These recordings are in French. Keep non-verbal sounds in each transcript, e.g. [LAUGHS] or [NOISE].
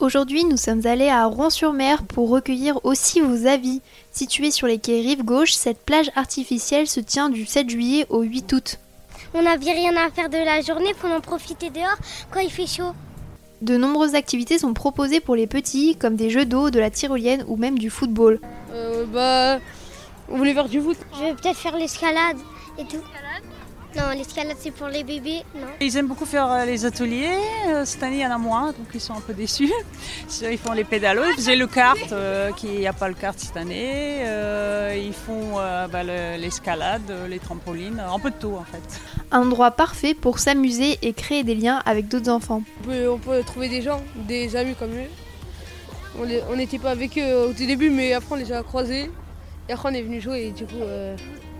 Aujourd'hui, nous sommes allés à Rouen-sur-Mer pour recueillir aussi vos avis. Située sur les quais rive gauche, cette plage artificielle se tient du 7 juillet au 8 août. On n'avait rien à faire de la journée pour en profiter dehors quand il fait chaud. De nombreuses activités sont proposées pour les petits, comme des jeux d'eau, de la tyrolienne ou même du football. Euh, bah, on voulait faire du foot? Je vais peut-être faire l'escalade et tout. Non, l'escalade c'est pour les bébés, non. Ils aiment beaucoup faire euh, les ateliers. Euh, Cette année, il y en a moins, donc ils sont un peu déçus. [LAUGHS] Ils font les pédalos. Ils faisaient le kart, euh, qui n'y a pas le kart cette année. Euh, ils font euh, bah, le- l'escalade, les trampolines, un peu de tout en fait. Un endroit parfait pour s'amuser et créer des liens avec d'autres enfants. On peut, on peut trouver des gens, des amis comme eux. On n'était pas avec eux au tout début, mais après on les a croisés. Et après on est venu jouer et du coup,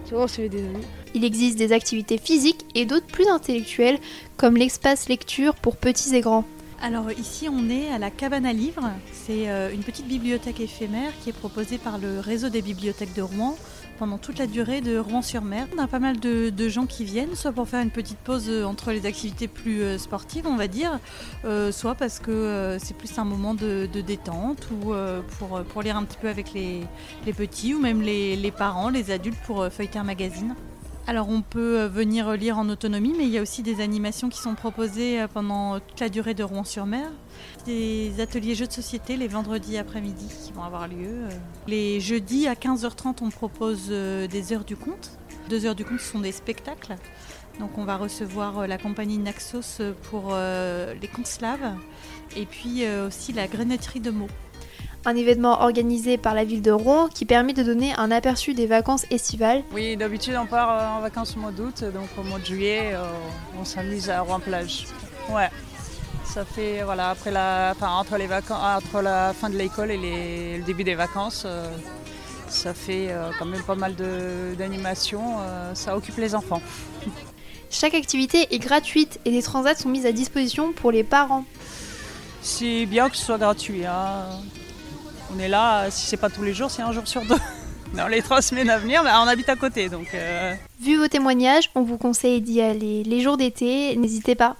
tu vois, on s'est fait des amis. Il existe des activités physiques et d'autres plus intellectuelles, comme l'espace lecture pour petits et grands. Alors ici on est à la cabane à livres, c'est euh, une petite bibliothèque éphémère qui est proposée par le réseau des bibliothèques de Rouen pendant toute la durée de Rouen-sur-Mer. On a pas mal de, gens qui viennent, soit pour faire une petite pause euh, entre les activités plus euh, sportives on va dire, euh, soit parce que c'est plus un moment de, détente ou pour, pour lire un petit peu avec les, les petits ou même les, les parents, les adultes pour feuilleter un magazine. Alors on peut euh, venir lire en autonomie, mais il y a aussi des animations qui sont proposées euh, pendant toute la durée de Rouen-sur-Mer. Des ateliers jeux de société les vendredis après-midi qui vont avoir lieu. Euh, Les jeudis à 15h30, on propose euh, des heures du conte. Deux heures du conte, ce sont des spectacles. Donc on va recevoir euh, la compagnie Naxos euh, pour euh, les contes slaves et puis euh, aussi la grenetterie de mots. Un événement organisé par la ville de Rouen qui permet de donner un aperçu des vacances estivales. Oui, d'habitude on part euh, en vacances au mois d'août, donc au mois de juillet, euh, on s'amuse à Rouen-Plage. Ouais. Ça fait, voilà, après la, enfin, entre, les vacances, entre la fin de l'école et les- le début des vacances, euh, ça fait euh, quand même pas mal d'animations, euh, ça occupe les enfants. Chaque activité est gratuite et des transats sont mises à disposition pour les parents. C'est bien que ce soit gratuit. hein. On est là, si c'est pas tous les jours, c'est un jour sur deux. [LAUGHS] Dans les trois semaines à venir, bah, on habite à côté, donc... euh, Vu vos témoignages, on vous conseille d'y aller les jours d'été, n'hésitez pas.